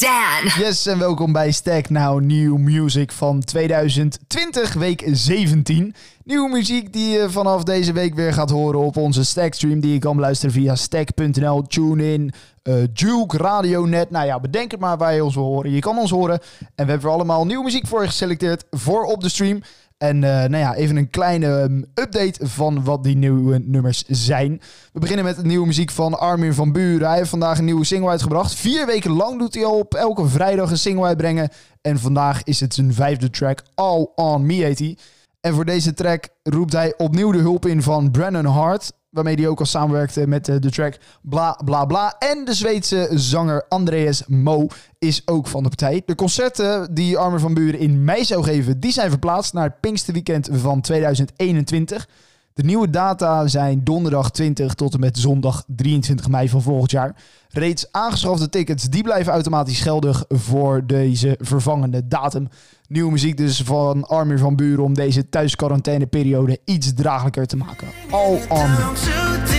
Dan. Yes, en welkom bij Stack Now New Music van 2020, week 17. Nieuwe muziek die je vanaf deze week weer gaat horen op onze Stackstream, die je kan beluisteren via stack.nl, TuneIn, uh, Juke, Radionet. Nou ja, bedenk het maar waar je ons wil horen. Je kan ons horen en we hebben er allemaal nieuwe muziek voor geselecteerd voor op de stream. En uh, nou ja, even een kleine um, update van wat die nieuwe nummers zijn. We beginnen met de nieuwe muziek van Armin van Buren. Hij heeft vandaag een nieuwe single uitgebracht. Vier weken lang doet hij al op elke vrijdag een single uitbrengen. En vandaag is het zijn vijfde track, All On Me heet hij. En voor deze track roept hij opnieuw de hulp in van Brennan Hart waarmee hij ook al samenwerkte met de, de track Bla Bla Bla. En de Zweedse zanger Andreas Mo is ook van de partij. De concerten die Armer van Buren in mei zou geven, die zijn verplaatst naar het Pinksterweekend van 2021. De nieuwe data zijn donderdag 20 tot en met zondag 23 mei van volgend jaar. Reeds aangeschafte tickets die blijven automatisch geldig voor deze vervangende datum. Nieuwe muziek dus van Armin van Buren om deze thuisquarantaineperiode iets draaglijker te maken. All on.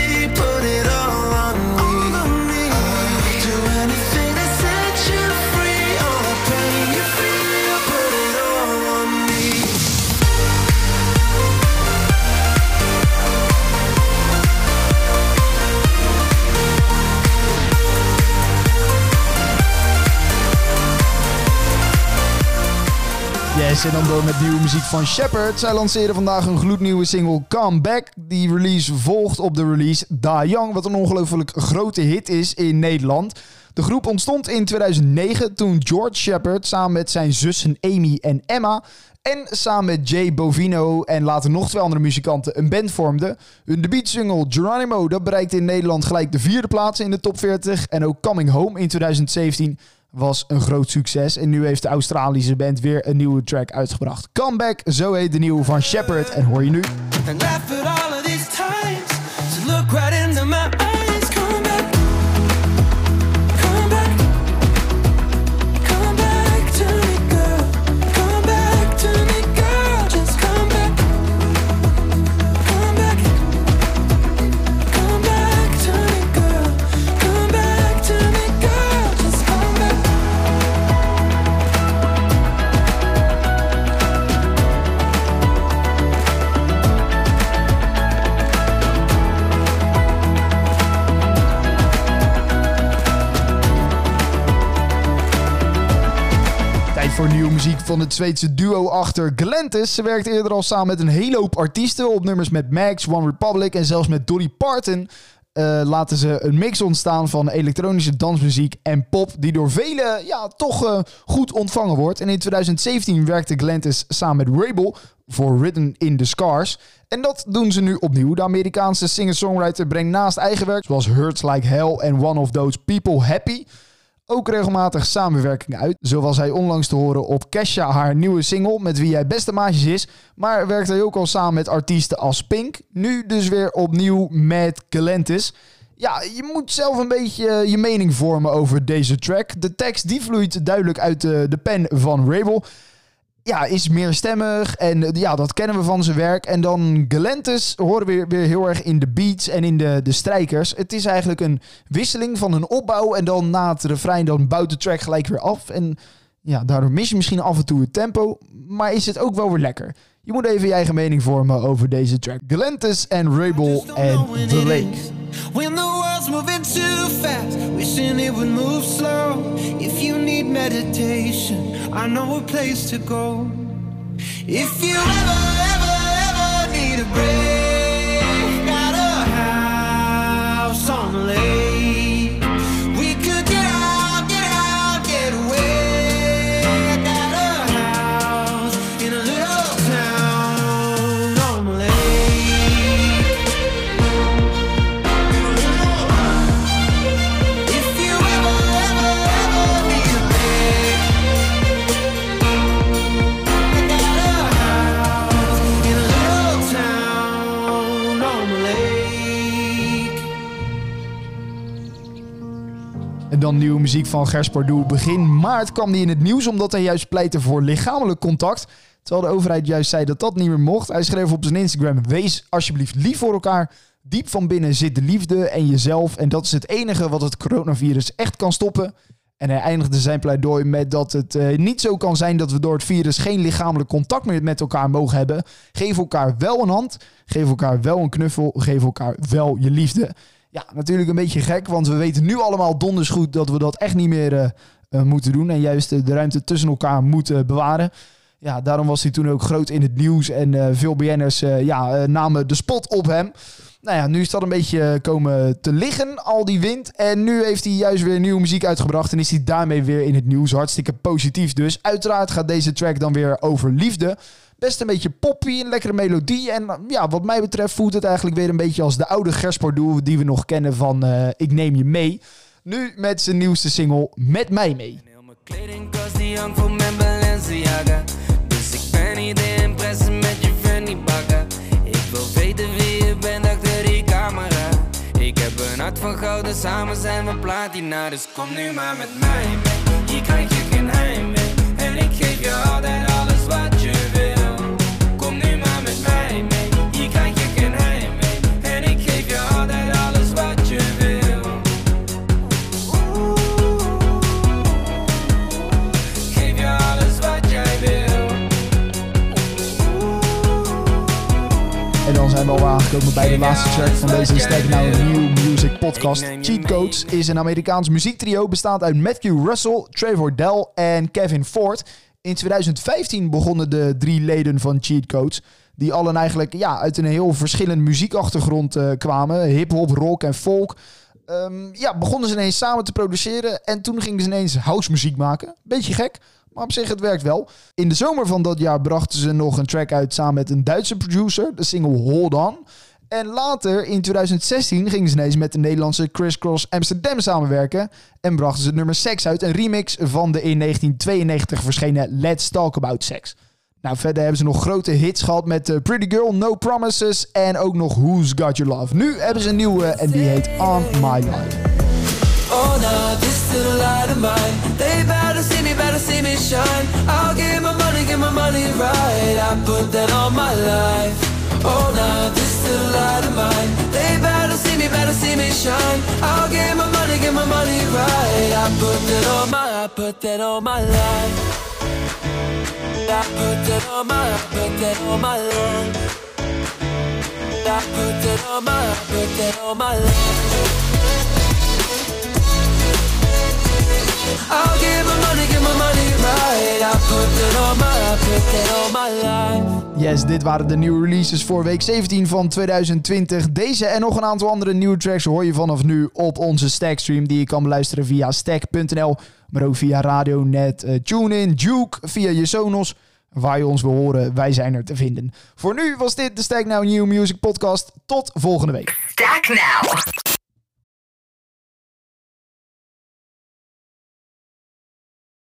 En dan door met nieuwe muziek van Shepard. Zij lanceren vandaag een gloednieuwe single Come Back. Die release volgt op de release Da Young, wat een ongelooflijk grote hit is in Nederland. De groep ontstond in 2009 toen George Shepard samen met zijn zussen Amy en Emma en samen met Jay Bovino en later nog twee andere muzikanten een band vormden. Hun debuutsingle Geronimo dat bereikte in Nederland gelijk de vierde plaats in de top 40 en ook Coming Home in 2017 was een groot succes. En nu heeft de Australische band weer een nieuwe track uitgebracht. Comeback, zo heet de nieuwe van Shepard. En hoor je nu. Voor nieuwe muziek van het Zweedse duo achter Galantis. Ze werkt eerder al samen met een hele hoop artiesten op nummers met Max, One Republic en zelfs met Dolly Parton. Uh, laten ze een mix ontstaan van elektronische dansmuziek en pop, die door velen ja, toch uh, goed ontvangen wordt. En in 2017 werkte Galantis samen met Rabel voor Written in the Scars. En dat doen ze nu opnieuw. De Amerikaanse singer-songwriter brengt naast eigen werk, zoals Hurts Like Hell en One of Those People Happy, ook regelmatig samenwerkingen uit. Zo was hij onlangs te horen op Kesha, haar nieuwe single, met wie hij beste maatjes is. Maar werkt hij ook al samen met artiesten als Pink. Nu dus weer opnieuw met Galantis. Ja, je moet zelf een beetje je mening vormen over deze track. De tekst die vloeit duidelijk uit de, de pen van Rabel ja, is meer stemmig. En eh, ja, dat kennen we van zijn werk. En dan Galantis horen we weer, heel erg in de beats en in de, de strijkers. Het is eigenlijk een wisseling van een opbouw. En dan na het refrein, dan de track gelijk weer af. En ja, daardoor mis je misschien af en toe het tempo. Maar is het ook wel weer lekker. Je moet even je eigen mening vormen over deze track. Galantis en Rabel en The Lake. When the world's moving too fast, wishing it would move slow. If you need meditation, I know a place to go. If you ever, ever, ever need a break, dan nieuwe muziek van Gers Pardoel. Begin maart kwam hij in het nieuws omdat hij juist pleitte voor lichamelijk contact. Terwijl de overheid juist zei dat dat niet meer mocht. Hij schreef op zijn Instagram: Wees alsjeblieft lief voor elkaar. Diep van binnen zit de liefde en jezelf. En dat is het enige wat het coronavirus echt kan stoppen. En hij eindigde zijn pleidooi met dat het uh, niet zo kan zijn dat we door het virus geen lichamelijk contact meer met elkaar mogen hebben. Geef elkaar wel een hand, geef elkaar wel een knuffel, geef elkaar wel je liefde. Ja, natuurlijk een beetje gek, want we weten nu allemaal donders goed dat we dat echt niet meer uh, moeten doen. En juist de ruimte tussen elkaar moeten bewaren. Ja, daarom was hij toen ook groot in het nieuws en veel BN'ers ja, namen de spot op hem. Nou ja, nu is dat een beetje komen te liggen, al die wind. En nu heeft hij juist weer nieuwe muziek uitgebracht en is hij daarmee weer in het nieuws. Hartstikke positief dus. Uiteraard gaat deze track dan weer over liefde. Best een beetje poppy, een lekkere melodie. En ja, wat mij betreft voelt het eigenlijk weer een beetje als de oude Gerspardoel die we nog kennen van uh, Ik Neem Je Mee. Nu met zijn nieuwste single Met Mij Mee. Mijn voor mijn Balenciaga. Een hart van goud en samen zijn we platina Dus kom nu maar met mij mee. Hier krijg je geen heimwee En ik geef je altijd bij de laatste track van deze Stack Now New Music podcast. Cheat Codes is een Amerikaans muziektrio bestaand uit Matthew Russell, Trevor Dell en Kevin Ford. In 2015 begonnen de drie leden van Cheat Codes, die allen eigenlijk ja, uit een heel verschillend muziekachtergrond uh, kwamen. Hip-hop, rock en folk. Um, ja, begonnen ze ineens samen te produceren en toen gingen ze ineens house muziek maken. Beetje gek, maar op zich, het werkt wel. In de zomer van dat jaar brachten ze nog een track uit samen met een Duitse producer, de single Hold On. En later, in 2016, gingen ze ineens met de Nederlandse Criss Cross Amsterdam samenwerken. En brachten ze het nummer Sex uit, een remix van de in 1992 verschenen Let's Talk About Sex. Nou, verder hebben ze nog grote hits gehad met uh, Pretty Girl, No Promises en ook nog Who's Got Your Love. Nu hebben ze een nieuwe en die heet On My Life. Oh, now this little light of mine. They better see me, better see me shine. I'll get my money, get my money right. I put that on my life. Oh, now mine They better see me, better see me shine. I'll get my money, get my money right. I put that on my, I put that on my life I put that on my, I put that on my life I put that on my, I put that on my life I'll give my money, give my money right. I put that on my, I put that on my life. Yes, dit waren de nieuwe releases voor week 17 van 2020. Deze en nog een aantal andere nieuwe tracks hoor je vanaf nu op onze Stackstream. Die je kan beluisteren via stack.nl, maar ook via Radionet, uh, TuneIn, Juke, via je Sonos. Waar je ons wil horen, wij zijn er te vinden. Voor nu was dit de Stack Now New Music Podcast. Tot volgende week. Stack Now.